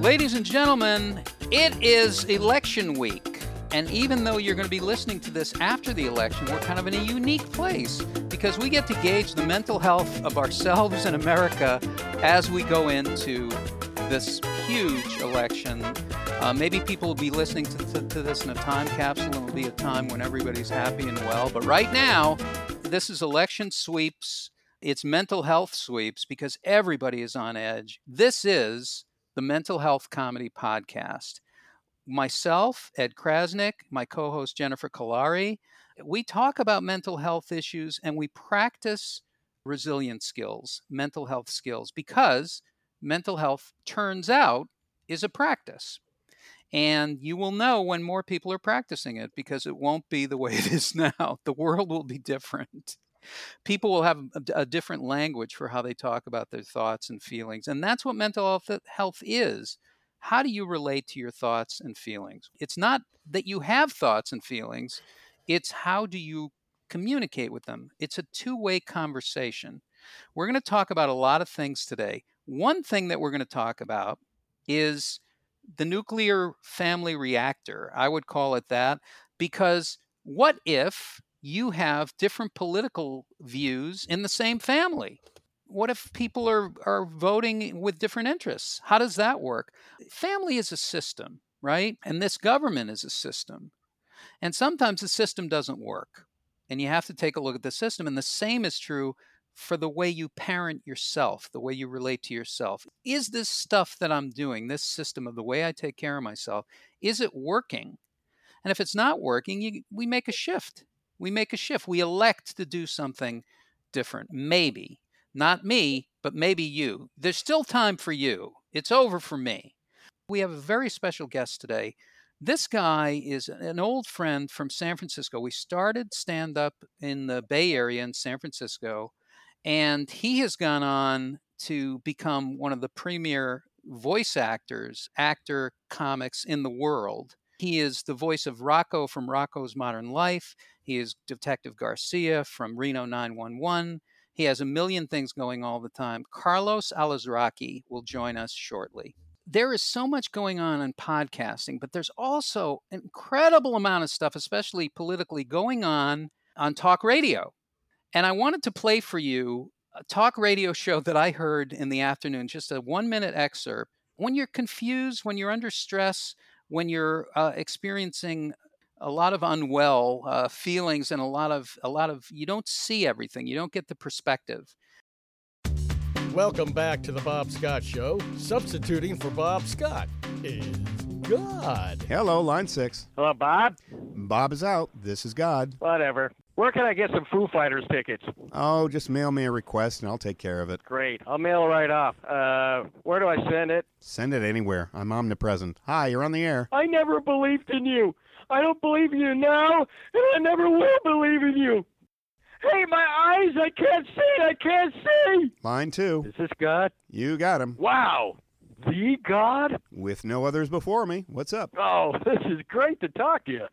Ladies and gentlemen, it is election week. And even though you're going to be listening to this after the election, we're kind of in a unique place because we get to gauge the mental health of ourselves in America as we go into this huge election. Uh, maybe people will be listening to, to, to this in a time capsule and it'll be a time when everybody's happy and well. But right now, this is election sweeps. It's mental health sweeps because everybody is on edge. This is the Mental Health Comedy Podcast. Myself, Ed Crasnick, my co host Jennifer Kolari, we talk about mental health issues and we practice resilience skills, mental health skills, because mental health turns out is a practice. And you will know when more people are practicing it because it won't be the way it is now. The world will be different. People will have a, a different language for how they talk about their thoughts and feelings. And that's what mental uh, health is. How do you relate to your thoughts and feelings? It's not that you have thoughts and feelings, it's how do you communicate with them. It's a two way conversation. We're going to talk about a lot of things today. One thing that we're going to talk about is the nuclear family reactor. I would call it that because what if you have different political views in the same family? What if people are, are voting with different interests? How does that work? Family is a system, right? And this government is a system. And sometimes the system doesn't work. And you have to take a look at the system. And the same is true for the way you parent yourself, the way you relate to yourself. Is this stuff that I'm doing, this system of the way I take care of myself, is it working? And if it's not working, you, we make a shift. We make a shift. We elect to do something different. Maybe. Not me, but maybe you. There's still time for you. It's over for me. We have a very special guest today. This guy is an old friend from San Francisco. We started stand up in the Bay Area in San Francisco and he has gone on to become one of the premier voice actors, actor comics in the world. He is the voice of Rocko from Rocko's Modern Life. He is Detective Garcia from Reno 911. He has a million things going all the time. Carlos Alazraqui will join us shortly. There is so much going on in podcasting, but there's also an incredible amount of stuff, especially politically, going on on talk radio. And I wanted to play for you a talk radio show that I heard in the afternoon, just a one minute excerpt. When you're confused, when you're under stress, when you're uh, experiencing a lot of unwell uh, feelings and a lot of a lot of you don't see everything you don't get the perspective welcome back to the bob scott show substituting for bob scott is god hello line six hello bob bob is out this is god whatever where can I get some Foo Fighters tickets? Oh, just mail me a request and I'll take care of it. Great. I'll mail it right off. Uh, where do I send it? Send it anywhere. I'm omnipresent. Hi, you're on the air. I never believed in you. I don't believe in you now, and I never will believe in you. Hey, my eyes! I can't see! I can't see! Line two. Is this God? You got him. Wow! The God? With no others before me. What's up? Oh, this is great to talk to you.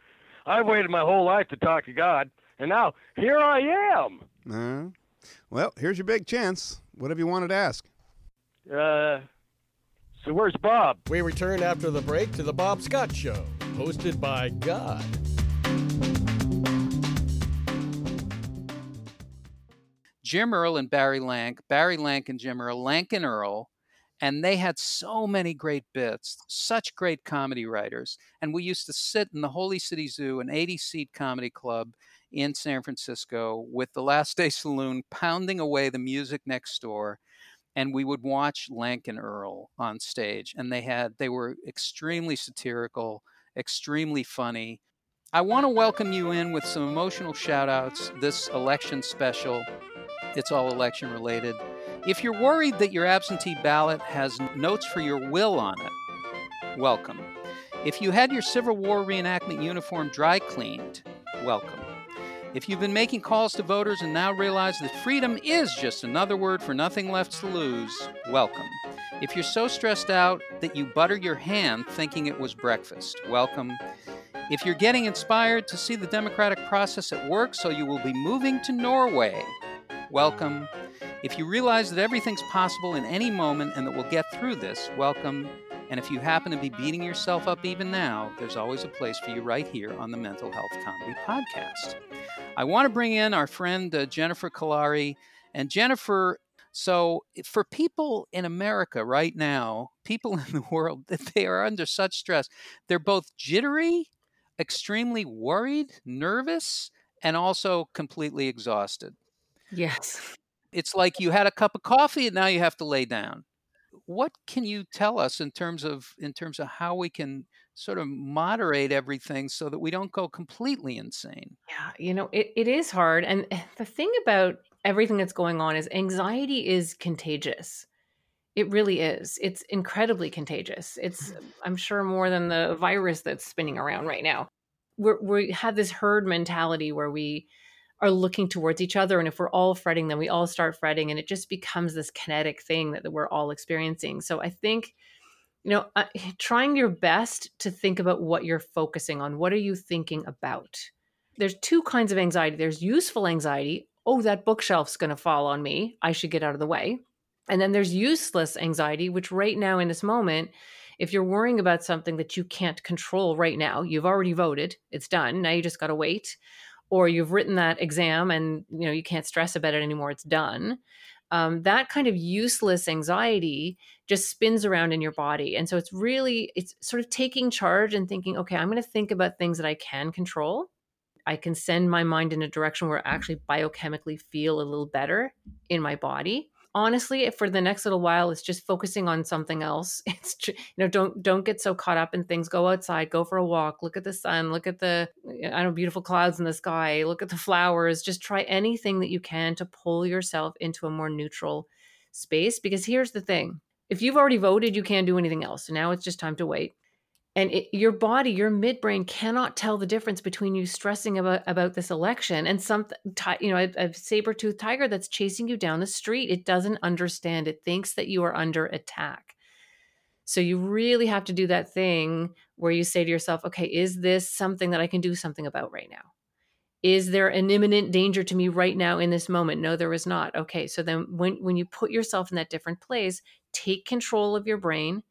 I've waited my whole life to talk to God. And now here I am. Uh, well, here's your big chance. What have you wanted to ask? Uh, so where's Bob? We return after the break to the Bob Scott Show, hosted by God. Jim Earl and Barry Lank, Barry Lank and Jim Earl, Lank and Earl, and they had so many great bits, such great comedy writers. And we used to sit in the Holy City Zoo, an 80 seat comedy club, in San Francisco with the Last Day Saloon pounding away the music next door. And we would watch Lank and Earl on stage, and they had they were extremely satirical, extremely funny. I want to welcome you in with some emotional shout outs this election special. It's all election related. If you're worried that your absentee ballot has notes for your will on it, welcome. If you had your Civil War reenactment uniform dry cleaned, welcome. If you've been making calls to voters and now realize that freedom is just another word for nothing left to lose, welcome. If you're so stressed out that you butter your hand thinking it was breakfast, welcome. If you're getting inspired to see the democratic process at work so you will be moving to Norway, welcome. If you realize that everything's possible in any moment and that we'll get through this, welcome. And if you happen to be beating yourself up even now, there's always a place for you right here on the Mental Health Comedy Podcast. I want to bring in our friend uh, Jennifer Kolari. And Jennifer, so for people in America right now, people in the world, they are under such stress. They're both jittery, extremely worried, nervous, and also completely exhausted. Yes. It's like you had a cup of coffee and now you have to lay down what can you tell us in terms of in terms of how we can sort of moderate everything so that we don't go completely insane yeah you know it, it is hard and eh, the thing about everything that's going on is anxiety is contagious it really is it's incredibly contagious it's mm-hmm. i'm sure more than the virus that's spinning around right now We're, we have this herd mentality where we are looking towards each other. And if we're all fretting, then we all start fretting, and it just becomes this kinetic thing that, that we're all experiencing. So I think, you know, uh, trying your best to think about what you're focusing on. What are you thinking about? There's two kinds of anxiety there's useful anxiety. Oh, that bookshelf's going to fall on me. I should get out of the way. And then there's useless anxiety, which right now in this moment, if you're worrying about something that you can't control right now, you've already voted, it's done. Now you just got to wait or you've written that exam and you know you can't stress about it anymore it's done um, that kind of useless anxiety just spins around in your body and so it's really it's sort of taking charge and thinking okay i'm going to think about things that i can control i can send my mind in a direction where i actually biochemically feel a little better in my body. Honestly for the next little while it's just focusing on something else it's you know don't don't get so caught up in things. Go outside go for a walk look at the sun look at the i don't know beautiful clouds in the sky look at the flowers. Just try anything that you can to pull yourself into a more neutral space. Because here's the thing if you've already voted you can't do anything else. So now it's just time to wait and it, your body your midbrain cannot tell the difference between you stressing about about this election and some you know a, a saber-toothed tiger that's chasing you down the street. It doesn't understand. It thinks that you are under attack. So you really have to do that thing where you say to yourself okay is this something that i can do something about right now? Is there an imminent danger to me right now in this moment? No there is not. Okay so then when when you put yourself in that different place take control of your brain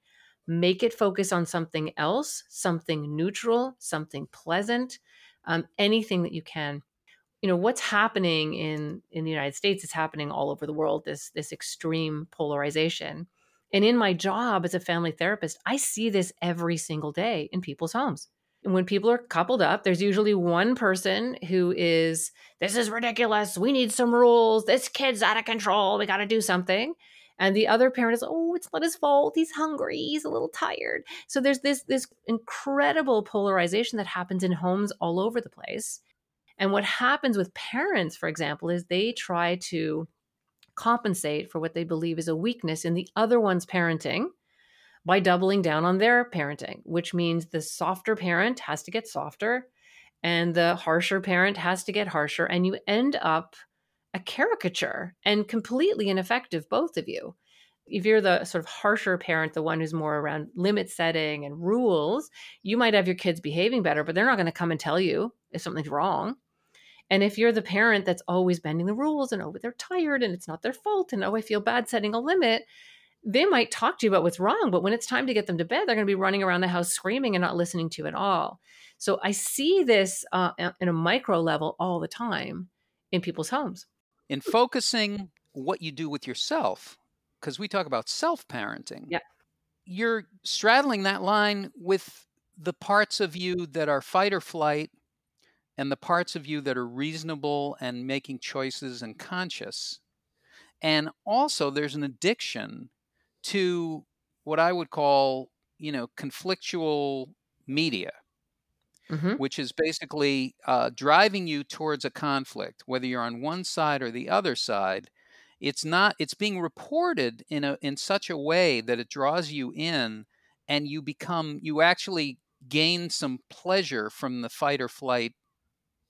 make it focus on something else, something neutral, something pleasant, um, anything that you can. You know what's happening in in the United States is happening all over the world. This this extreme polarization, and in my job as a family therapist, I see this every single day in people's homes. And when people are coupled up, there's usually one person who is, "This is ridiculous. We need some rules. This kid's out of control. We got to do something." And the other parent is oh it's not his fault. He's hungry. He's a little tired. So there's this this incredible polarization that happens in homes all over the place. And what happens with parents for example is they try to compensate for what they believe is a weakness in the other one's parenting by doubling down on their parenting which means the softer parent has to get softer and the harsher parent has to get harsher. And you end up a caricature and completely ineffective, both of you. If you're the sort of harsher parent, the one who's more around limit setting and rules, you might have your kids behaving better, but they're not going to come and tell you if something's wrong. And if you're the parent that's always bending the rules and oh, they're tired and it's not their fault and oh, I feel bad setting a limit, they might talk to you about what's wrong, but when it's time to get them to bed, they're going to be running around the house screaming and not listening to you at all. So I see this uh, in a micro level all the time in people's homes in focusing what you do with yourself, because we talk about self parenting. Yeah. You're straddling that line with the parts of you that are fight or flight and the parts of you that are reasonable and making choices and conscious. And also, there's an addiction to what I would call, you know, conflictual media mm-hmm. which is basically uh, driving you towards a conflict, whether you're on one side or the other side. It's not. It's being reported in a in such a way that it draws you in, and you become. You actually gain some pleasure from the fight or flight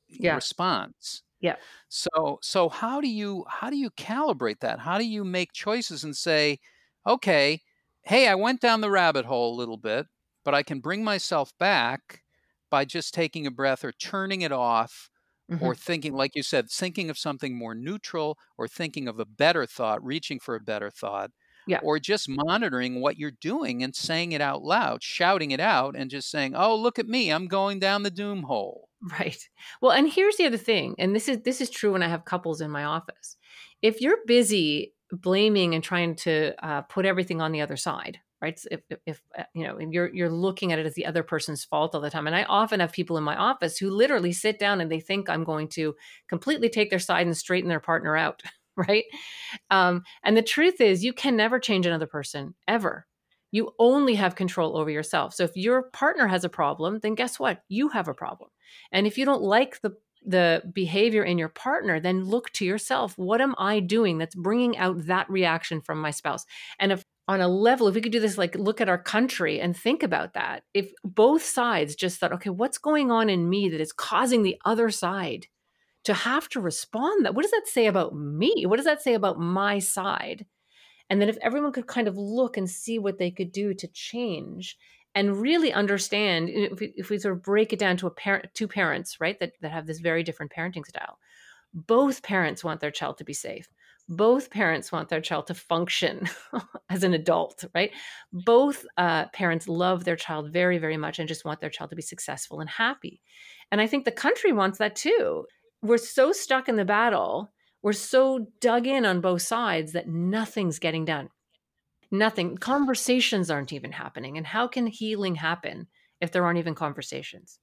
yeah. response. Yeah. So so how do you how do you calibrate that? How do you make choices and say, okay, hey, I went down the rabbit hole a little bit, but I can bring myself back by just taking a breath or turning it off mm-hmm. or thinking, like you said, thinking of something more neutral or thinking of a better thought, reaching for a better thought. Yeah. or just monitoring what you're doing and saying it out loud, shouting it out, and just saying, "Oh, look at me! I'm going down the doom hole." Right. Well, and here's the other thing, and this is this is true when I have couples in my office. If you're busy blaming and trying to uh, put everything on the other side, right? So if, if, uh, you know you're you're looking at it as the other person's fault all the time, and I often have people in my office who literally sit down and they think I'm going to completely take their side and straighten their partner out, right? Um, and the truth is, you can never change another person ever. You only have control over yourself. So if your partner has a problem, then guess what? You have a problem. And if you don't like the the behavior in your partner, then look to yourself. What am I doing that's bringing out that reaction from my spouse? And if on a level, if we could do this, like look at our country and think about that. If both sides just thought, okay, what's going on in me that is causing the other side to have to respond? That what does that say about me? What does that say about my side? And then if everyone could kind of look and see what they could do to change and really understand if we, if we sort of break it down to a parent two parents right that, that have this very different parenting style both parents want their child to be safe both parents want their child to function as an adult right both uh, parents love their child very very much and just want their child to be successful and happy and i think the country wants that too we're so stuck in the battle we're so dug in on both sides that nothing's getting done Nothing. Conversations aren't even happening. And how can healing happen if there aren't even conversations?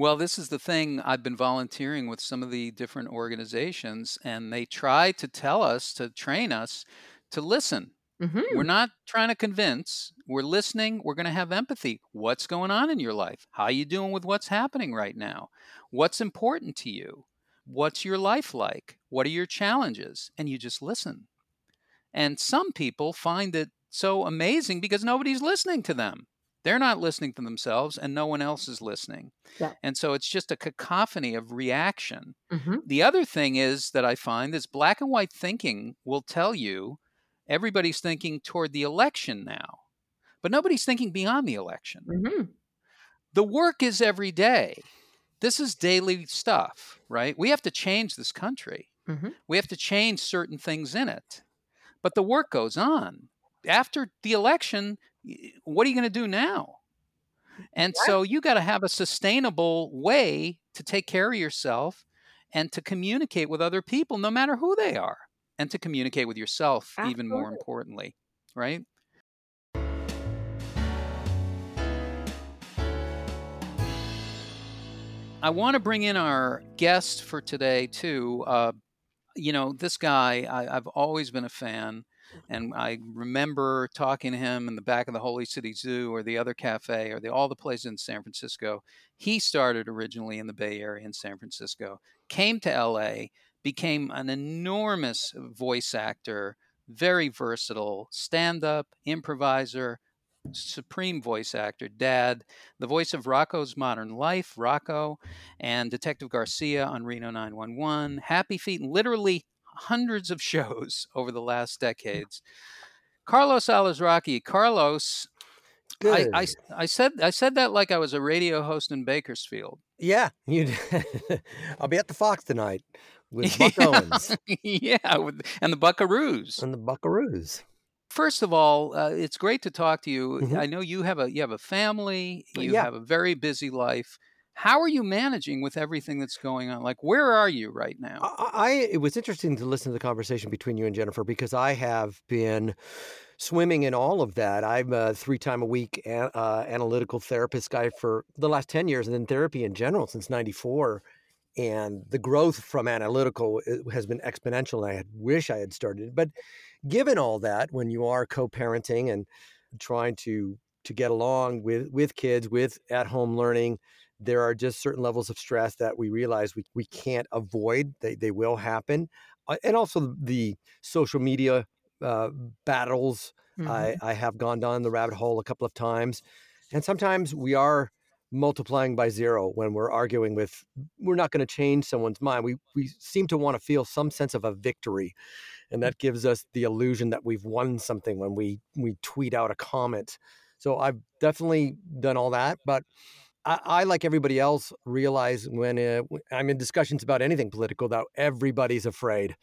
Well, this is the thing. I've been volunteering with some of the different organizations, and they try to tell us, to train us to listen. Mm-hmm. We're not trying to convince. We're listening. We're going to have empathy. What's going on in your life? How are you doing with what's happening right now? What's important to you? What's your life like? What are your challenges? And you just listen. And some people find it so amazing because nobody's listening to them. They're not listening to themselves and no one else is listening. Yeah. And so it's just a cacophony of reaction. Mm-hmm. The other thing is that I find is black and white thinking will tell you everybody's thinking toward the election now, but nobody's thinking beyond the election. Mm-hmm. The work is every day. This is daily stuff, right? We have to change this country. Mm-hmm. We have to change certain things in it. But the work goes on. After the election, what are you going to do now? And so you got to have a sustainable way to take care of yourself and to communicate with other people, no matter who they are, and to communicate with yourself, even more importantly, right? I want to bring in our guest for today, too. Uh, you know, this guy, I, I've always been a fan. And I remember talking to him in the back of the Holy City Zoo or the other cafe or the, all the places in San Francisco. He started originally in the Bay Area in San Francisco, came to LA, became an enormous voice actor, very versatile, stand up, improviser, supreme voice actor, dad, the voice of Rocko's Modern Life, Rocko, and Detective Garcia on Reno 911, Happy Feet, literally hundreds of shows over the last decades. Carlos Alazraqui, Carlos, I, Good. I, I said I said that like I was a radio host in Bakersfield. yeah, you. I'll be at the Fox tonight with Buck Owens yeah, with, and the Buckaroos. and the Buckaroos. First of all, uh, it's great to talk to you. Mhm. I know you have a you have a family. You Yeah. have a very busy life. How are you managing with everything that's going on? Like, where are you right now? I, I it was interesting to listen to the conversation between you and Jennifer because I have been swimming in all of that. I'm a three time a week a- uh, analytical therapist guy for the last ten years, and then therapy in general since '94. And the growth from analytical has been exponential. And I wish I had started, but given all that, when you are co-parenting and trying to to get along with with kids with at home learning there are just certain levels of stress that we realize we, we can't avoid they, they will happen Uh, and also the social media uh, battles Mhm. I, I have gone down the rabbit hole a couple of times and sometimes we are multiplying by zero when we're arguing with we're not going to change someone's mind we we seem to want to feel some sense of a victory and that gives us the illusion that we've won something when we we tweet out a comment so i've definitely done all that but i, I like everybody else realize when uh, i'm in discussions about anything political that everybody's afraid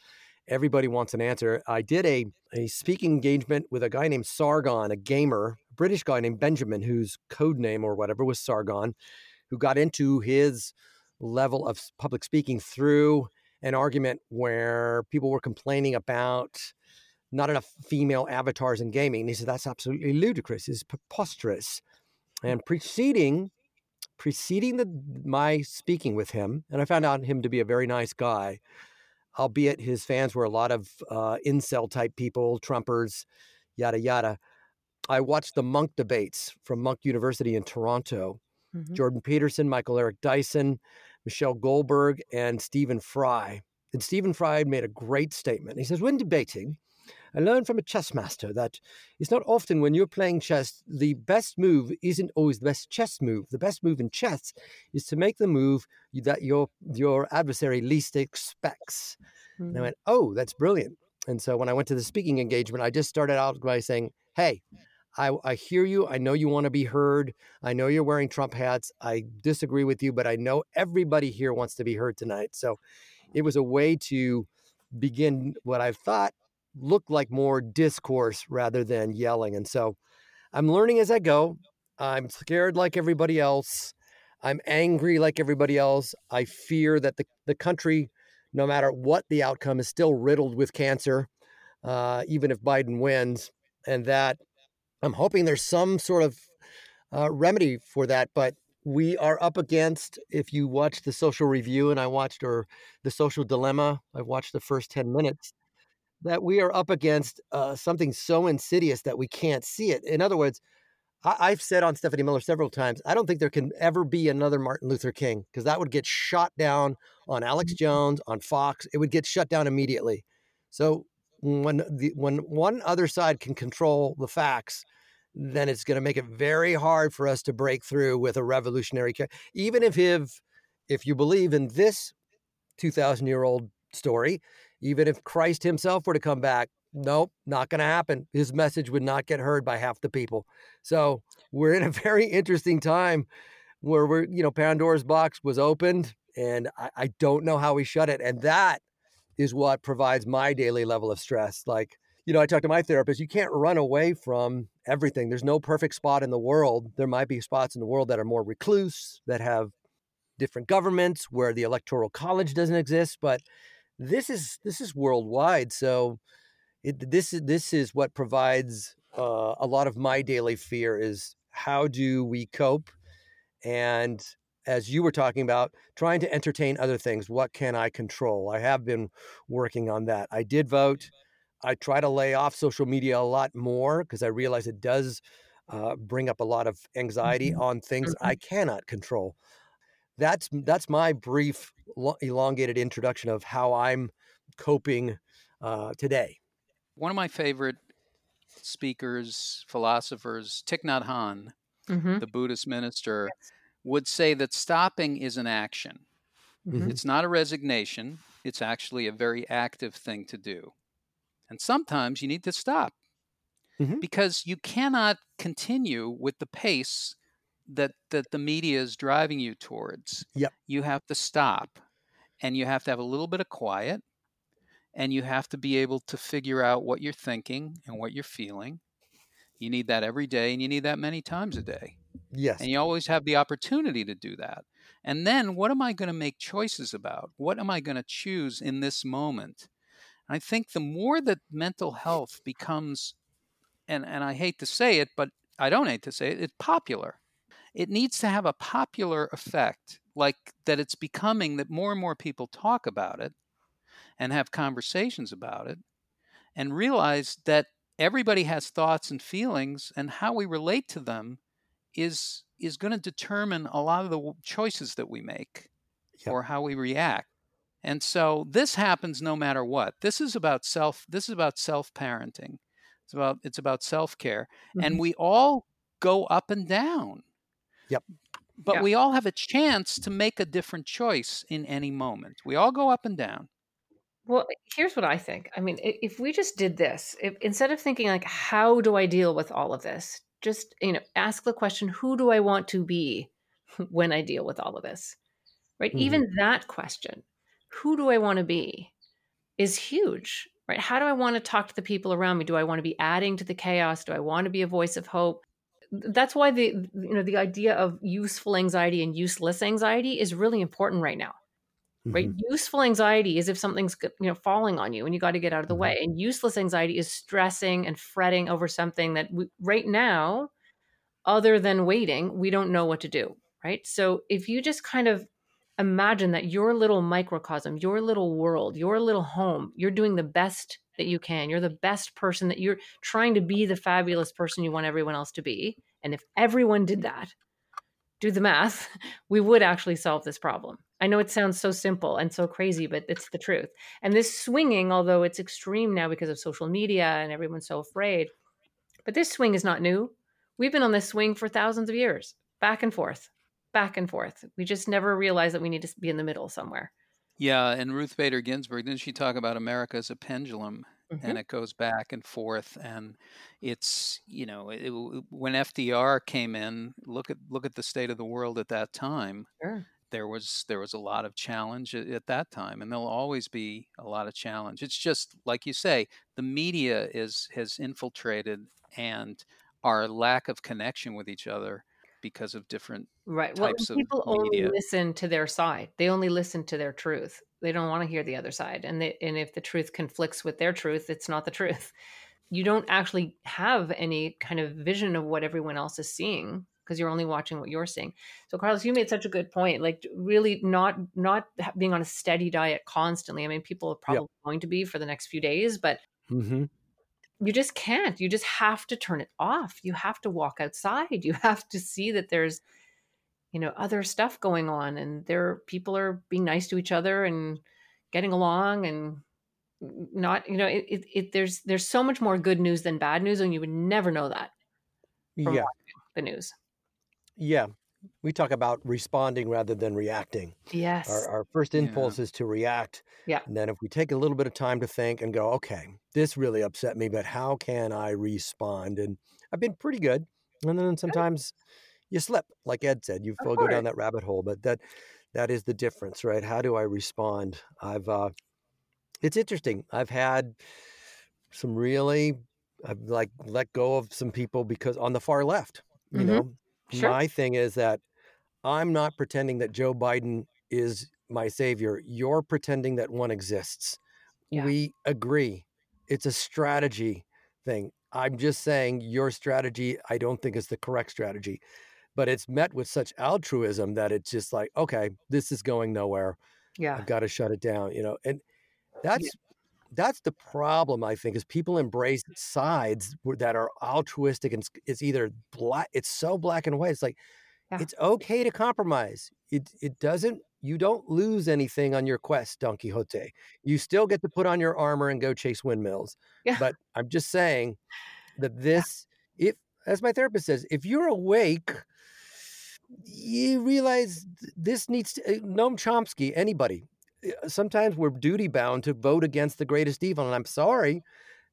everybody wants an answer. I did a, a speaking engagement with a guy named Sargon, a gamer, a British guy named Benjamin, whose code name or whatever was Sargon, who got into his level of public speaking through an argument where people were complaining about not enough female avatars in gaming. And he said, that's absolutely ludicrous. It's preposterous. And preceding preceding the my speaking with him, and I found out him to be a very nice guy, albeit his fans were a lot of uh, incel type people, Trumpers, yada yada. I watched the Munk debates from Munk University in Toronto. Mm-hmm. Jordan Peterson, Michael Eric Dyson, Michelle Goldberg, and Stephen Fry. And Stephen Fry made a great statement. He says, when debating, I learned from a chess master that it's not often when you're playing chess, the best move isn't always the best chess move. The best move in chess is to make the move that your your adversary least expects. Mm-hmm. And I mm-hmm. went, oh, that's brilliant. And so when I went to the speaking engagement, I just started out by saying, hey, I, I hear you. I know you want to be heard. I know you're wearing Trump hats. I disagree with you, but I know everybody here wants to be heard tonight. So it was a way to begin what I've thought looked like more discourse rather than yelling. And so I'm learning as I go. I'm scared like everybody else. I'm angry like everybody else. I fear that the, the country, no matter what the outcome, is still riddled with cancer, uh, even if Biden wins. And that I'm hoping there's some sort of uh, remedy for that. But we are up against, if you watch the social review, and I watched, or the social dilemma, I've watched the first 10 minutes that we are up against uh, something so insidious that we can't see it. In other words, I- have said on Stephanie Miller several times, I don't think there can ever be another Martin Luther King because that would get shot down on Alex mm-hmm. Jones, on Fox. It would get shut down immediately. So when the when one other side can control the facts, then it's going to make it very hard for us to break through with a revolutionary. Even if if if you believe in this two thousand year old story, even if Christ himself were to come back, nope, not going to happen. His message would not get heard by half the people. So we're in a very interesting time where we're, you know, Pandora's box was opened and I, I don't know how we shut it. And that is what provides my daily level of stress. Like, you know, I talk to my therapist, you can't run away from everything. There's no perfect spot in the world. There might be spots in the world that are more recluse, that have different governments, where the electoral college doesn't exist. But this is this is worldwide. So it, this is this is what provides uh, a lot of my daily fear is how do we cope and as you were talking about trying to entertain other things what can i control i have been working on that i did vote i try to lay off social media a lot more because i realize it does uh, bring up a lot of anxiety mm-hmm. on things mm-hmm. i cannot control that's that's my brief elongated introduction of how i'm coping uh, today one of my favorite speakers philosophers Thich Nhat Hanh mm-hmm. the buddhist minister yes. would say that stopping is an action mm-hmm. it's not a resignation it's actually a very active thing to do and sometimes you need to stop mm-hmm. because you cannot continue with the pace that that the media is driving you towards. Yep. You have to stop and you have to have a little bit of quiet and you have to be able to figure out what you're thinking and what you're feeling. You need that every day and you need that many times a day. Yes. And you always have the opportunity to do that. And then what am I going to make choices about? What am I going to choose in this moment? And I think the more that mental health becomes and and I hate to say it, but I don't hate to say it, it's popular it needs to have a popular effect, like that it's becoming that more and more people talk about it and have conversations about it and realize that everybody has thoughts and feelings and how we relate to them is is going to determine a lot of the choices that we make yep. or how we react. And so this happens no matter what. This is about self this is about self parenting it's about it's about self care mm-hmm. and we all go up and down Yep. But yeah. we all have a chance to make a different choice in any moment. We all go up and down. Well, here's what I think. I mean, if we just did this, if, instead of thinking like, how do I deal with all of this? Just, you know, ask the question, who do I want to be when I deal with all of this? Right? Mm-hmm. Even that question, who do I want to be? is huge, right? How do I want to talk to the people around me? Do I want to be adding to the chaos? Do I want to be a voice of hope? That's why the you know the idea of useful anxiety and useless anxiety is really important right now. Right? Mhm. Useful anxiety is if something's you know falling on you and you got to get out of the Mhm. way. And useless anxiety is stressing and fretting over something that we, right now other than waiting, we don't know what to do, right? So if you just kind of imagine that your little microcosm, your little world, your little home, you're doing the best that you can. You're the best person that you're trying to be the fabulous person you want everyone else to be. And if everyone did mm-hmm. that, do the math, we would actually solve this problem. I know it sounds so simple and so crazy, but it's the truth. And this swinging, although it's extreme now because of social media and everyone's so afraid, but this swing is not new. We've been on this swing for thousands of years, back and forth, back and forth. We just never realized that we need to be in the middle somewhere. Yeah, and Ruth Bader Ginsburg, didn't she talk about America as a pendulum? Mhm. and it goes back and forth and it's you know it- when FDR came in look at look at the state of the world at that time Sure. there was there was a lot of challenge at, at that time and there'll always be a lot of challenge it's just like you say the media is has infiltrated and our lack of connection with each other because of different Right. Well, types of people only listen to their side. They only listen to their truth. They don't want to hear the other side. And they, and if the truth conflicts with their truth, it's not the truth. You don't actually have any kind of vision of what everyone else is seeing because you're only watching what you're seeing. So Carlos, you made such a good point. Like really not not being on a steady diet constantly. I mean, people are probably going to be for the next few days, but hmm you just can't. You just have to turn it off. You have to walk outside. You have to see that there's, you know, other stuff going on, and there people are being nice to each other and getting along, and not, you know, it, it, it there's there's so much more good news than bad news, and you would never know that Yeah. the news. Yeah. We talk about responding rather than reacting. Yes. Our, our first Yeah. impulse is to react. Yeah. And then if we take a little bit of time to think and go, okay, this really upset me, but how can I respond? And I've been pretty good. And then sometimes you slip, like Ed said, you go down that rabbit hole. But that that is the difference, right? How do I respond? I've uh it's interesting. I've had some really I've like let go of some people because on the far left, you Mhm. know. Sure. My thing is that I'm not pretending that Joe Biden is my savior. You're pretending that one exists. Yeah. We agree. It's a strategy thing. I'm just saying your strategy, I don't think is the correct strategy. But it's met with such altruism that it's just like, okay, this is going nowhere. Yeah. I've got to shut it down, you know. And that's that's the problem I think is people embrace sides that are altruistic and it's- either black it's so black and white it's like Yeah. it's okay to compromise it it doesn't you don't lose anything on your quest Don Quixote you still get to put on your armor and go chase windmills Yeah. but I'm just saying that this if as my therapist says if you're awake you realize this needs to uh, Noam Chomsky anybody sometimes we're duty bound to vote against the greatest evil and i'm sorry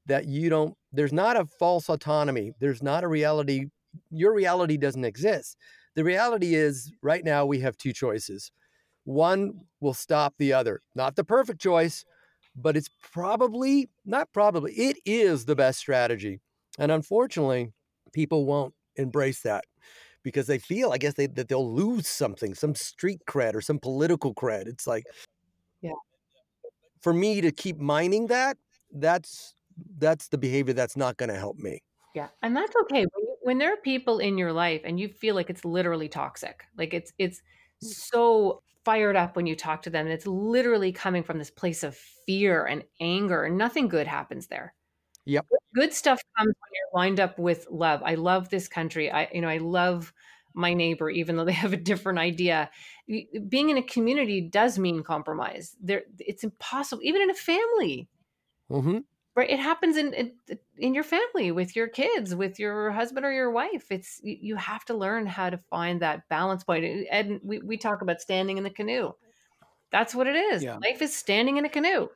that you don't there's not a false autonomy there's not a reality your reality doesn't exist. The reality is right now we have two choices. One will stop the other not the perfect choice but it's probably not probably it is the best strategy and unfortunately people won't embrace that because they feel i guess they, that they'll lose something some street cred or some political cred. It's like Yeah. for me to keep mining that that's that's the behavior that's not going to help me Yeah, and that's okay. When, you, when there are people in your life and you feel like it's literally toxic, like it's it's mm. so fired up when you talk to them, and it's literally coming from this place of fear and anger, and nothing good happens there. Yep. Good stuff comes when you're lined up with love. I love this country. I you know I love my neighbor, even though they have a different idea. Being in a community does mean compromise. There, it's impossible, even in a family hmm right it happens in, in in your family with your kids with your husband or your wife it's you, you have to learn how to find that balance point. point and we, we talk about standing in the canoe that's what it is Yeah. life is standing in a canoe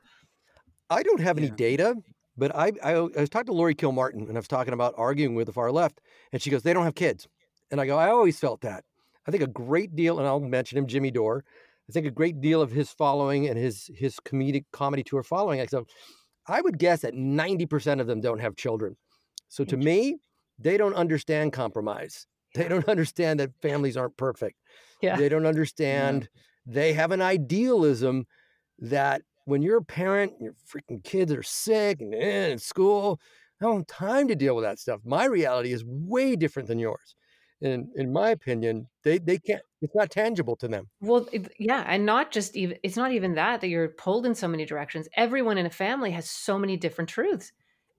i don't have any Yeah. data but I, I i was talking to laurie kilmartin and i was talking about arguing with the far left and she goes they don't have kids and i go i always felt that i think a great deal and i'll mention him jimmy dore I think a great deal of his following and his his comedic comedy tour following. So I would guess that 90% of them don't have children. So to me, they don't understand compromise. They don't understand that families aren't perfect. Yeah. They don't understand. They have an idealism that when you're a parent, your freaking kids are sick and eh, in school, I don't have time to deal with that stuff. My reality is way different than yours. And in my opinion, they, they can't, it's not tangible to them. Well, it- yeah, and not just even it's not even that that you're pulled in so many directions. Everyone in a family has so many different truths.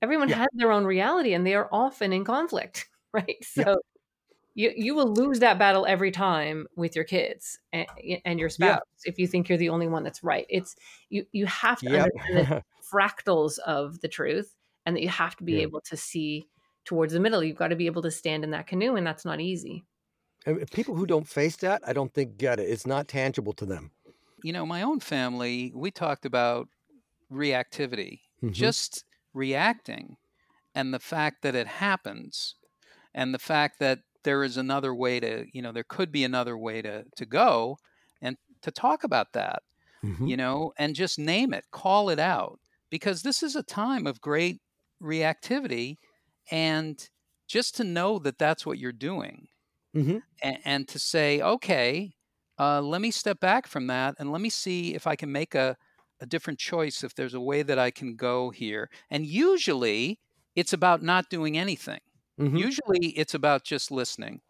Everyone Yeah. has their own reality and they are often in conflict, right? So Yeah. you you will lose that battle every time with your kids and, and your Yeah. spouse if you think you're the only one that's right. It's you you have to understand the fractals of the truth and that you have to be Yeah. able to see towards the middle. You've got to be able to stand in that canoe and that's not easy. And people who don't face that, I don't think get it. It's not tangible to them. You know, my own family, we talked about reactivity, Mhm. just reacting, and the fact that it happens, and the fact that there is another way to, you know, there could be another way to, to go, and to talk about that, Mhm. you know, and just name it, call it out, because this is a time of great reactivity, and just to know that that's what you're doing Mhm. and, and to say, okay, uh, let me step back from that and let me see if I can make a, a different choice, if there's a way that I can go here. And usually it's about not doing anything. Mhm. Usually it's about just listening.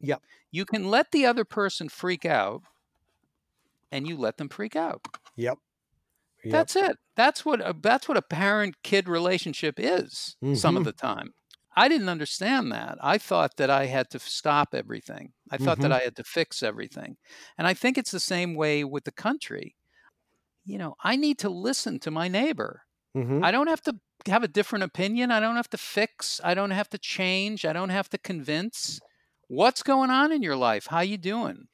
Yep. You can let the other person freak out and you let them freak out. Yep. Yep. That's it. That's what a, that's what a parent kid relationship is some of Mhm. the time. I didn't understand that. I thought that I had to stop everything. I thought that Mhm. I had to fix everything. And I think it's the same way with the country. You know, I need to listen to my neighbor. Mhm. I don't have to have a different opinion. I don't have to fix. I don't have to change. I don't have to convince. What's going on in your life? How you doing?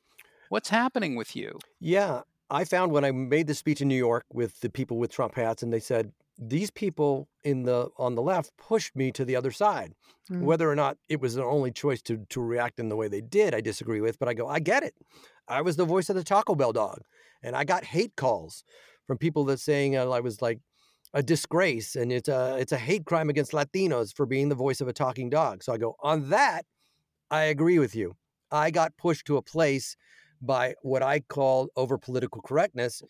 What's happening with you? Yeah, I found when I made the speech in New York with the people with Trump hats, and they said these people in the on the left pushed me to the other side. Mm. Whether or not it was their only choice to to react in the way they did, I disagree with. But I go, I get it. I was the voice of the Taco Bell dog, and I got hate calls from people that saying uh, I was like a disgrace and it's a it's a hate crime against Latinos for being the voice of a talking dog. So I go on that. I agree with you. I got pushed to a place by what I call over political correctness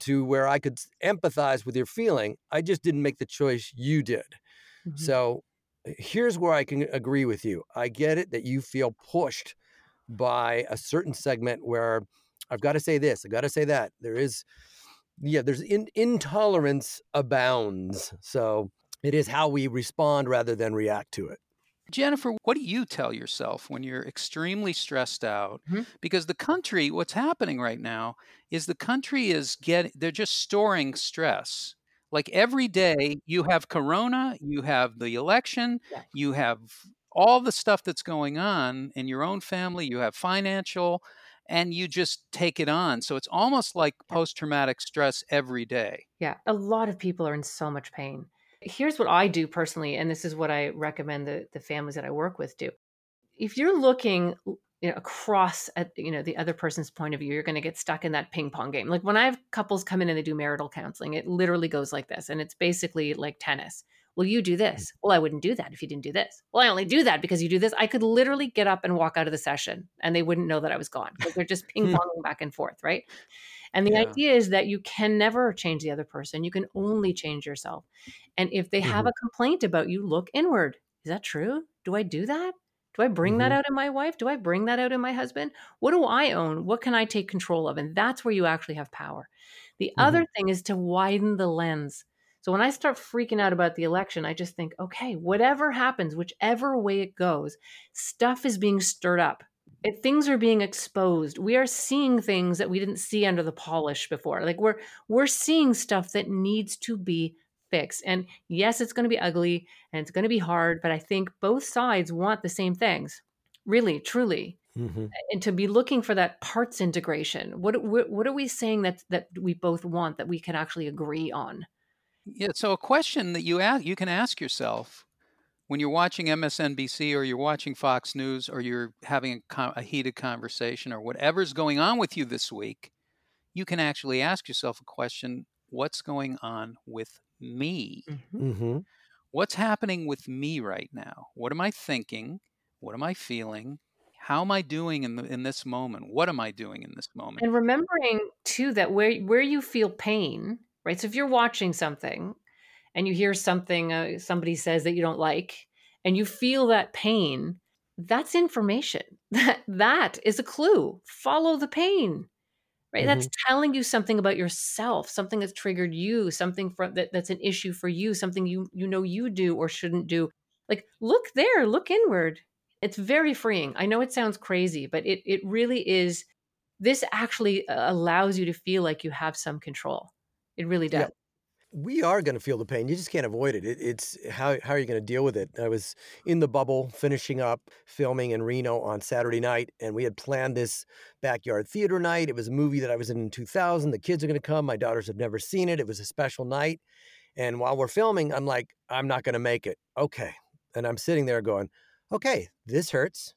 to where I could empathize with your feeling. I just didn't make the choice you did. Mhm. So uh, here's where I can agree with you. I get it that you feel pushed by a certain segment where I've got to say this, I've got to say that. There is, yeah, there's in, intolerance abounds. So it is how we respond rather than react to it. Jennifer, what do you tell yourself when you're extremely stressed out? Mhm. Because the country, what's happening right now is the country is getting, they're just storing stress. Like every day, you have corona, you have the election, Yeah. you have all the stuff that's going on in your own family, you have financial, and you just take it on. So it's almost like post traumatic stress every day. Yeah, a lot of people are in so much pain. Here's what I do personally, and this is what I recommend the, the families that I work with do. If you're looking you know, across at you know the other person's point of view, you're going to get stuck in that ping pong game. Like when I have couples come in and they do marital counseling, it literally goes like this, and it's basically like tennis. Well, you do mm. this. Well, I wouldn't do that if you didn't do this. Well, I only do that because you do this. I could literally get up and walk out of the session, and they wouldn't know that I was gone because they're just ping hmm. ponging back and forth, right? And the Yeah. idea is that you can never change the other person. You can only change yourself. And if they have a mm-hmm. complaint about you, look inward. Is that true? Do I do that? Do I bring that Mhm. out in my wife? Do I bring that out in my husband? What do I own? What can I take control of? And that's where you actually have power. The other mm-hmm. thing is to widen the lens. So when I start freaking out about the election, I just think, okay, whatever happens, whichever way it goes, stuff is being stirred up. It, things are being exposed. We are seeing things that we didn't see under the polish before. Like we're we're seeing stuff that needs to be fixed. And yes, it's going to be ugly and it's going to be hard, but I think both sides want the same things. Really, truly. Mhm. And to be looking for that parts integration. What what, what are we saying that that we both want that we can actually agree on? Yeah. So a question that you ask, you can ask yourself when you're watching MSNBC or you're watching Fox News or you're having a, con- a heated conversation or whatever's going on with you this week, you can actually ask yourself a question what's going on with me? Mhm. hmm What's happening with me right now? What am I thinking? What am I feeling? How am I doing in, the, in this moment? What am I doing in this moment? And remembering too that where where you feel pain, right? So if you're watching something and you hear something uh, somebody says that you don't like and you feel that pain, that's information. That that is a clue. Follow the pain. Right? That's telling you something about yourself, something that's triggered you, something from that, that's an issue for you, something you you know you do or shouldn't do. Like look there, look inward. It's very freeing. I know it sounds crazy, but it it really is this actually uh, allows you to feel like you have some control. It really does. Yep. we are going to feel the pain. You just can't avoid it. it it's how how are you going to deal with it? I was in the bubble finishing up filming in Reno on Saturday night, and we had planned this backyard theater night. It was a movie that I was in in 2000. The kids are going to come. My daughters have never seen it. It was a special night, and while we're filming, I'm like, I'm not going to make it. Okay, and I'm sitting there going, okay, this hurts.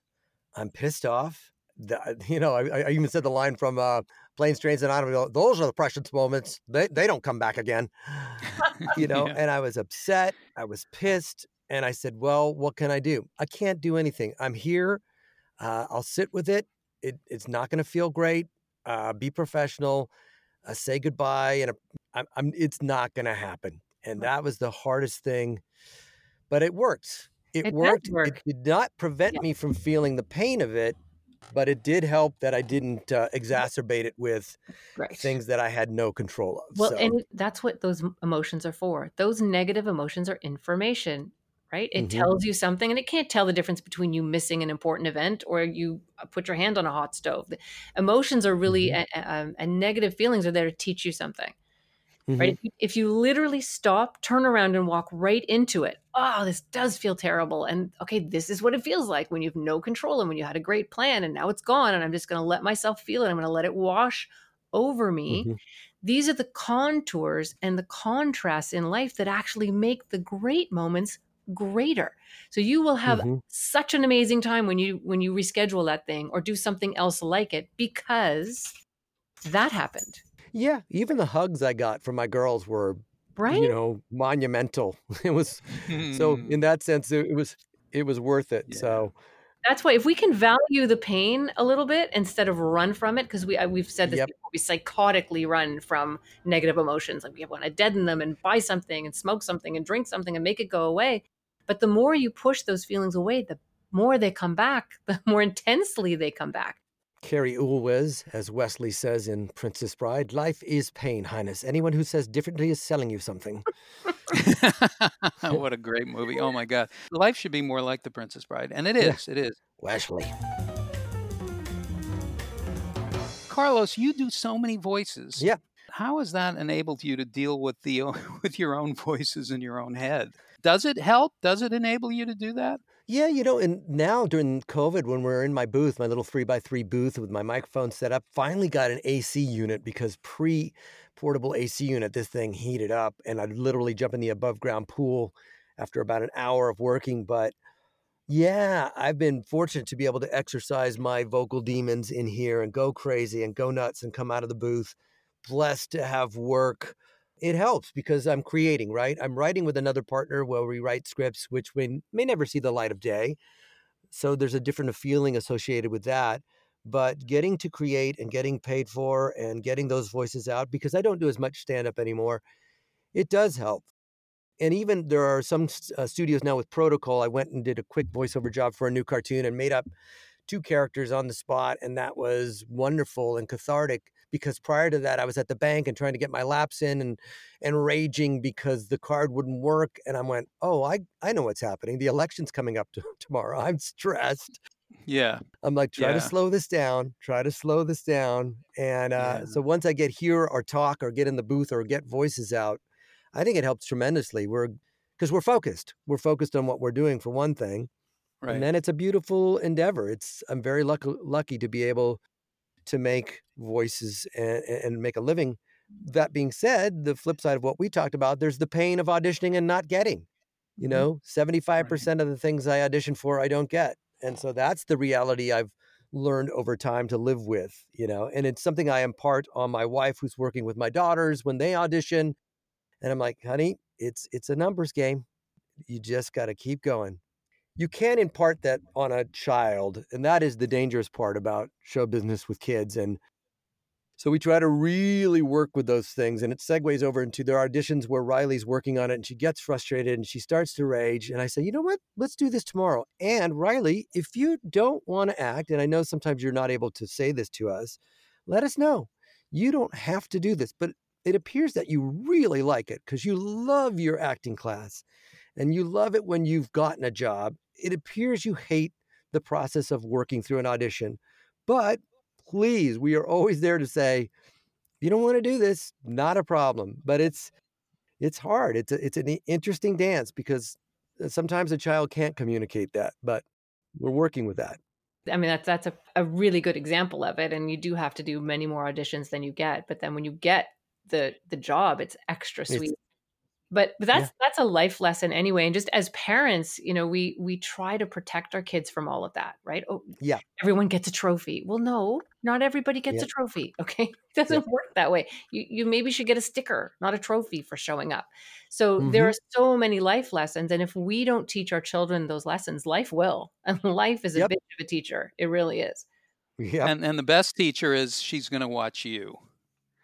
I'm pissed off. The, you know, I, I even said the line from uh, Planes, Trains, and Automobiles. Those are the precious moments. They they don't come back again. you know, Yeah. and I was upset. I was pissed, and I said, "Well, what can I do? I can't do anything. I'm here. Uh, I'll sit with it. it it's not going to feel great. Uh, be professional. Uh, say goodbye, and I'm, I'm, it's not going to happen." And that was the hardest thing, but it worked. It, It worked. work. It did not prevent Yeah. me from feeling the pain of it, but it did help that I didn't uh, exacerbate it with Right. things that I had no control of. Well, so, and that's what those emotions are for. Those negative emotions are information, right? It Mhm. tells you something, and it can't tell the difference between you missing an important event or you uh, put your hand on a hot stove. The emotions are really, Mhm. a- a- um, and negative feelings are there to teach you something, Mhm. right? If you, if you literally stop, turn around, and walk right into it, oh, this does feel terrible. And okay, this is what it feels like when you have no control and when you had a great plan and now it's gone, and I'm just going to let myself feel it. I'm going to let it wash over me Mhm. these are the contours and the contrasts in life that actually make the great moments greater so you will have Mhm. such an amazing time when you when you reschedule that thing or do something else like it because that happened Yeah, even the hugs I got from my girls were, right you know, monumental. It was so Hmm. in that sense, it, it was it was worth it. Yeah. So that's why if we can value the pain a little bit instead of run from it because we we've said this Yep. before we psychotically run from negative emotions like we want to deaden them and buy something and smoke something and drink something and make it go away but the more you push those feelings away the more they come back the more intensely they come back Cary Elwes, as Wesley says in Princess Bride, life is pain, Highness. Anyone who says differently is selling you something. what a great movie. Oh my God. Life should be more like The Princess Bride. And it is. Yeah. It is. Wesley. Carlos, you do so many voices. Yeah. How has that enabled you to deal with the with your own voices in your own head? Does it help? Does it enable you to do that? Yeah, you know, and now during COVID, when we're in my booth, my little three by three booth with my microphone set up, finally got an AC unit because pre portable AC unit, this thing heated up and I'd literally jump in the above ground pool after about an hour of working. But yeah, I've been fortunate to be able to exercise my vocal demons in here and go crazy and go nuts and come out of the booth. Blessed to have work it helps because I'm creating, right? I'm writing with another partner where we write scripts which we may never see the light of day. So there's a different feeling associated with that. But getting to create and getting paid for and getting those voices out, because I don't do as much stand up anymore, it does help. And even there are some uh, studios now with protocol. I went and did a quick voiceover job for a new cartoon and made up two characters on the spot. And that was wonderful and cathartic because prior to that, I was at the bank and trying to get my laps in and and raging because the card wouldn't work. And I went, oh, I, I know what's happening. The election's coming up to, tomorrow. I'm stressed. Yeah. I'm like, try Yeah. to slow this down, try to slow this down. And uh, Yeah. so once I get here or talk or get in the booth or get voices out, I think it helps tremendously. We're because we're focused. We're focused on what we're doing for one thing. Right. And then it's a beautiful endeavor. It's I'm very lucky lucky to be able to make voices and, and make a living. That being said, the flip side of what we talked about, there's the pain of auditioning and not getting. You Mhm. know, 75% of the things I audition for, I don't get. And so that's the reality I've learned over time to live with, you know, and it's something I impart on my wife who's working with my daughters when they audition. And I'm like, honey, it's it's a numbers game. You just got to keep going. You can impart that on a child, and that is the dangerous part about show business with kids. And so we try to really work with those things. And it segues over into their auditions where Riley's working on it and she gets frustrated and she starts to rage. And I say, you know what? Let's do this tomorrow. And Riley, if you don't want to act, and I know sometimes you're not able to say this to us, let us know. You don't have to do this, but it appears that you really like it because you love your acting class and you love it when you've gotten a job. It appears you hate the process of working through an audition, but please, we are always there to say, you don't want to do this, not a problem. But it's it's hard. It's a, it's an interesting dance because uh, sometimes a child can't communicate that, but we're working with that. I mean, that's that's a, a really good example of it. And you do have to do many more auditions than you get. But then when you get the the job, it's extra sweet. It's, but, but that's yeah. that's a life lesson anyway and just as parents you know we we try to protect our kids from all of that right? Oh yeah. everyone gets a trophy. Well no not everybody gets yeah. a trophy okay? It doesn't yeah. work that way. You you maybe should get a sticker not a trophy for showing up. So mm-hmm. there are so many life lessons and if we don't teach our children those lessons life will and life is a bit of a teacher it really is. Yeah and and the best teacher is she's going to watch you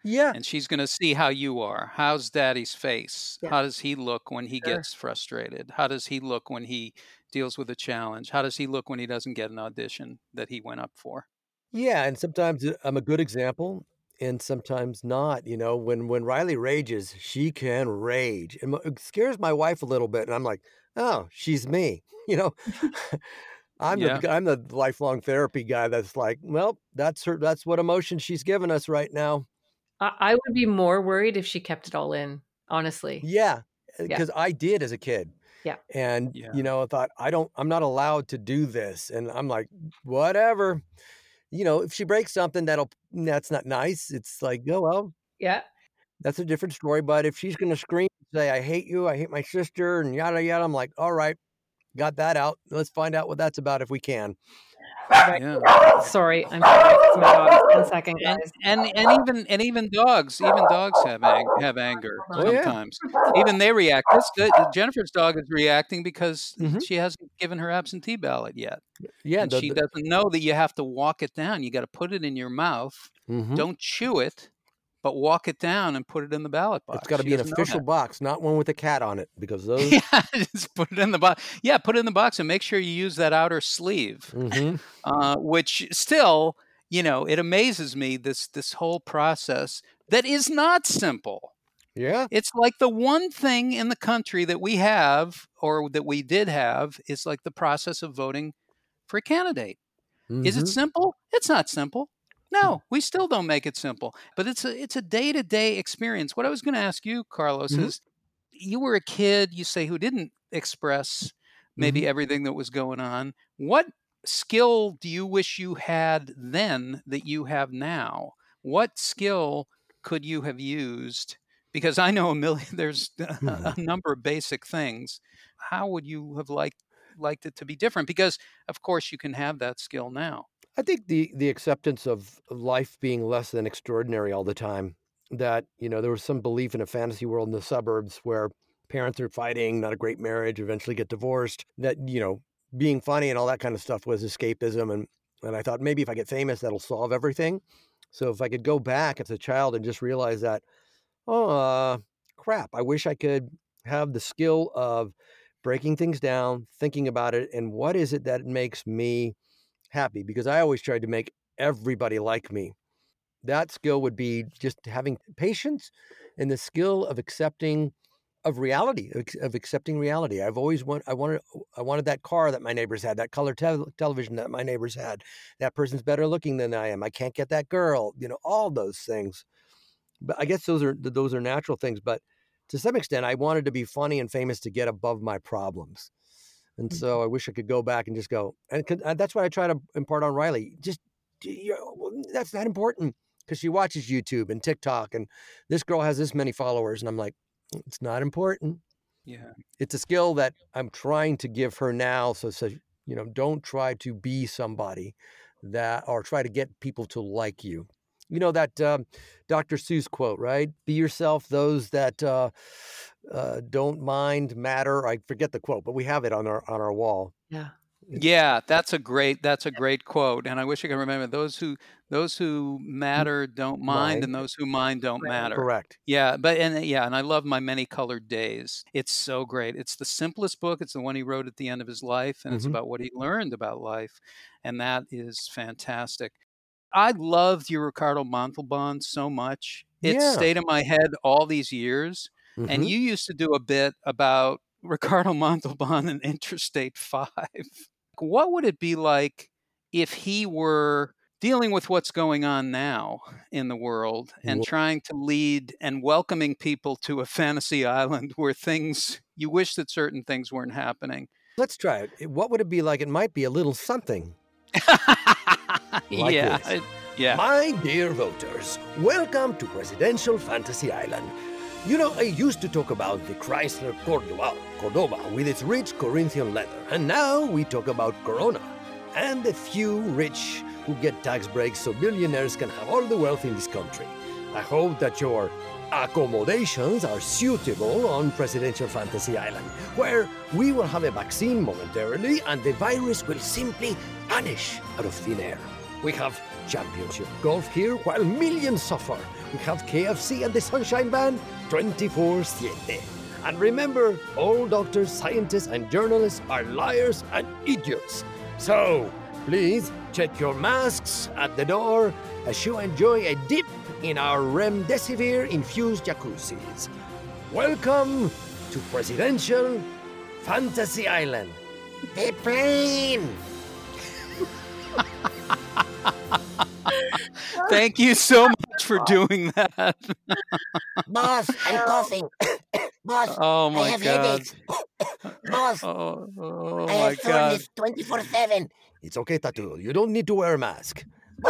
yeah. And she's going to see how you are. How's daddy's face? Yeah. How does he look when he sure. gets frustrated? How does he look when he deals with a challenge? How does he look when he doesn't get an audition that he went up for? Yeah, and sometimes uh, I'm a good example and sometimes not, you know, when when Riley rages, she can rage. And it scares my wife a little bit and I'm like, "Oh, she's me." You know. I'm yeah. the I'm the lifelong therapy guy that's like, well, that's her that's what emotion she's giving us right now. I, would be more worried if she kept it all in, honestly. Yeah, because yeah. I did as a kid. Yeah. And yeah. you know, I thought I don't I'm not allowed to do this. And I'm like, whatever. You know, if she breaks something that'll that's not nice, it's like, oh well. Yeah. That's a different story. But if she's gonna scream say, I hate you, I hate my sister, and yada yada, I'm like, all right, got that out. Let's find out what that's about if we can. Yeah. Sorry, I'm sorry. It's my dog. One second, guys. And, and, and even and even dogs, even dogs have ang- have anger oh, sometimes. Yeah. Even they react. This, Jennifer's dog is reacting because mm-hmm. she hasn't given her absentee ballot yet. Yeah, the, she the, doesn't know that you have to walk it down. You got to put it in your mouth. Mm-hmm. Don't chew it but walk it down and put it in the ballot box. It's got to be an official box, not one with a cat on it, because those. Yeah, just put it in the box. Yeah, put it in the box and make sure you use that outer sleeve, mm-hmm. uh, which still, you know, it amazes me this this whole process that is not simple. Yeah, it's like the one thing in the country that we have, or that we did have, is like the process of voting for a candidate. Mm-hmm. Is it mm-hmm. simple? It's not simple. No, we still don't make it simple, but it's a it's a day to day experience. What I was going to ask you, Carlos, mm-hmm. is you were a kid, you say, who didn't express maybe mm-hmm. everything that was going on. What skill do you wish you had then that you have now? What skill could you have used? Because I know a million. There's mm-hmm. a number of basic things. How would you have liked liked it to be different? Because of course you can have that skill now. I think the the acceptance of life being less than extraordinary all the time. That you know there was some belief in a fantasy world in the suburbs where parents are fighting, not a great marriage, eventually get divorced. That you know being funny and all that kind of stuff was escapism, and and I thought maybe if I get famous, that'll solve everything. So if I could go back as a child and just realize that, oh uh, crap, I wish I could have the skill of breaking things down, thinking about it, and what is it that makes me happy because I always tried to make everybody like me. That skill would be just having patience and the skill of accepting of reality of accepting reality. I've always want I wanted I wanted that car that my neighbors had, that color te- television that my neighbors had. That person's better looking than I am. I can't get that girl. You know, all those things. But I guess those are those are natural things. But to some extent, I wanted to be funny and famous to get above my problems. And mm-hmm. so I wish I could go back and just go. And that's what I try to impart on Riley. Just you know, that's not important because she watches YouTube and TikTok, and this girl has this many followers, and I'm like, it's not important. Yeah, it's a skill that I'm trying to give her now. So, so you know, don't try to be somebody. that or try to get people to like you. You know that um, Dr. Seuss quote, right? Be yourself. Those that uh, uh, don't mind matter. I forget the quote, but we have it on our on our wall. Yeah. Yeah, that's a great that's a great quote, and I wish I could remember those who those who matter don't mind, Mind. and those who mind don't Right. matter. Correct. Yeah, but and yeah, and I love my many colored days. It's so great. It's the simplest book. It's the one he wrote at the end of his life, and it's Mhm. about what he learned about life, and that is fantastic. I loved your Ricardo Montalban so much. It Yeah. stayed in my head all these years. And Mhm. you used to do a bit about Ricardo Montalban and Interstate 5. What would it be like if he were dealing with what's going on now in the world and trying to lead and welcoming people to a fantasy island where things you wish that certain things weren't happening? Let's try. It- What would it be like? It might be a little something. Like yeah. this. it- yeah. My dear voters, welcome to Presidential Fantasy Island. You know, I used to talk about the Chrysler Cordoba, Cordoba with its rich Corinthian leather, and now we talk about Corona and the few rich who get tax breaks so billionaires can have all the wealth in this country. I hope that your accommodations are suitable on Presidential Fantasy Island, where we will have a vaccine momentarily and the virus will simply vanish out of thin air. We have championship golf here while millions suffer. We have KFC and the Sunshine Band 24 7. And remember, all doctors, scientists, and journalists are liars and idiots. So, please check your masks at the door as you enjoy a dip in our remdesivir infused jacuzzis. Welcome to Presidential Fantasy Island. The plane! Thank you so much for doing that. Boss, I'm coughing. Boss, Oh I my have god. headaches. Boss, Oh, oh I my have god. soreness 24 7. It's okay, Tattoo. You don't need to wear a mask.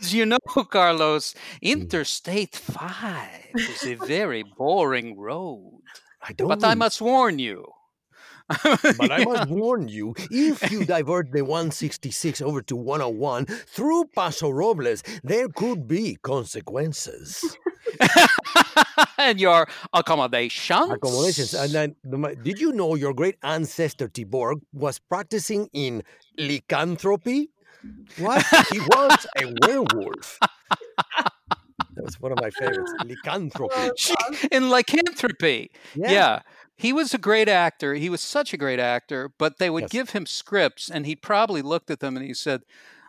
As you know, Carlos, hmm. Interstate 5 is a very boring road. I don't. But I must warn you. But I must warn you, if you divert the 166 over to 101 through Paso Robles, there could be consequences. and your accommodations. Accommodations. And then, the did you know your great ancestor Tiborg was practicing in lycanthropy? What? he was a werewolf. That was one of my favorites. Lycanthropy. In lycanthropy. Yeah. He was a great actor. He was such a great actor, but they would Yes. give him scripts and he probably looked at them and he said,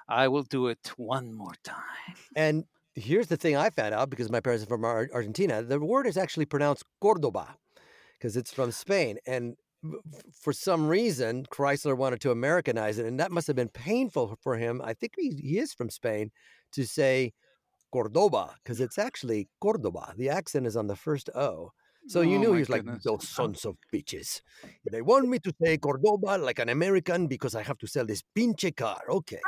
I will do it one more time. And here's the thing I found out because my parents are from Ar- Argentina. The word is actually pronounced Cordoba because it's from Spain. And for some reason, Chrysler wanted to Americanize it. And that must have been painful for him. I think he, he is from Spain to say Cordoba because it's actually Cordoba. The accent is on the first O. So you Oh knew he was like, those sons of bitches. They want me to say Cordoba like an American because I have to sell this pinche car. Okay.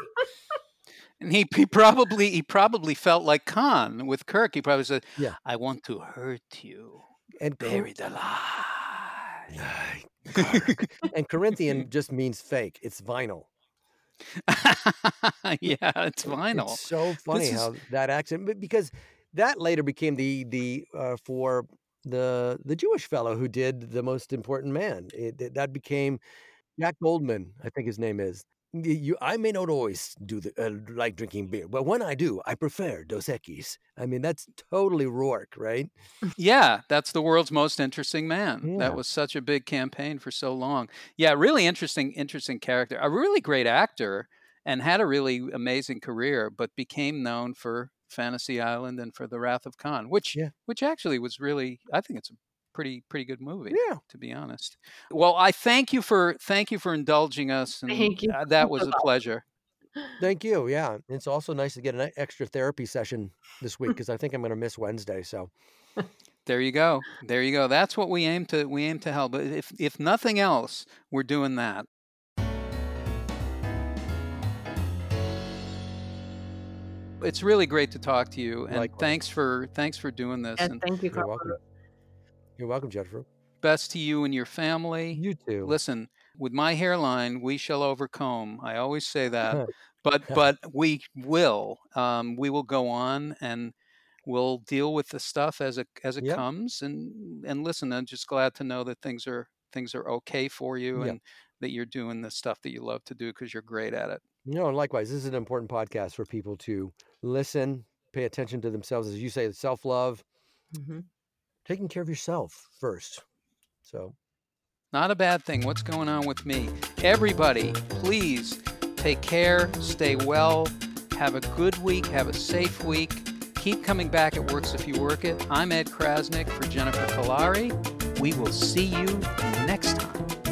And he, he probably he probably felt like Khan with Kirk. He probably said, Yeah. I want to hurt you. And Buried alive. And Corinthian just means fake. It's vinyl. yeah, it's vinyl. It's so funny how that accent, but because that later became the the uh, for the the Jewish fellow who did the most important man. It, it- that became Jack Goldman, I think his name is. You, I may not always do the uh, like drinking beer, but when I do, I prefer Dos Equis. I mean, that's totally Roarke, right? Yeah, that's the world's most interesting man. Yeah. That was such a big campaign for so long. Yeah, really interesting, interesting character. A really great actor and had a really amazing career, but became known for Fantasy Island and for The Wrath of Khan, which Yeah. which actually was really I think it's a pretty pretty good movie. Yeah. To be honest. Well, I thank you for thank you for indulging us and Thank you uh, that was a pleasure. Thank you. Yeah, it's also nice to get an extra therapy session this week because I think I'm going to miss Wednesday. So There you go. There you go. That's what we aim to we aim to help. But if if nothing else, we're doing that. It's really great to talk to you, and Likewise. thanks for thanks for doing this. And And thank you, you're Carlos. welcome. You're welcome, Jennifer. best to you and your family. You too. Listen, With my hairline, we shall overcome. I always say that, but but we will. Um, we will go on and we'll deal with the stuff as it as it Yep. comes. And and listen, I'm just glad to know that things are things are okay for you Yep. and that you're doing the stuff that you love to do because you're great at it. No, likewise, this is an important podcast for people to listen, pay attention to themselves, as you say, self love, hmm taking care of yourself first. So, Not a bad thing. What's going on with me? Everybody, please take care, stay well, have a good week, have a safe week. Keep coming back. It works if you work it. I'm Ed Crasnick for Jennifer Kolari. We will see you next time.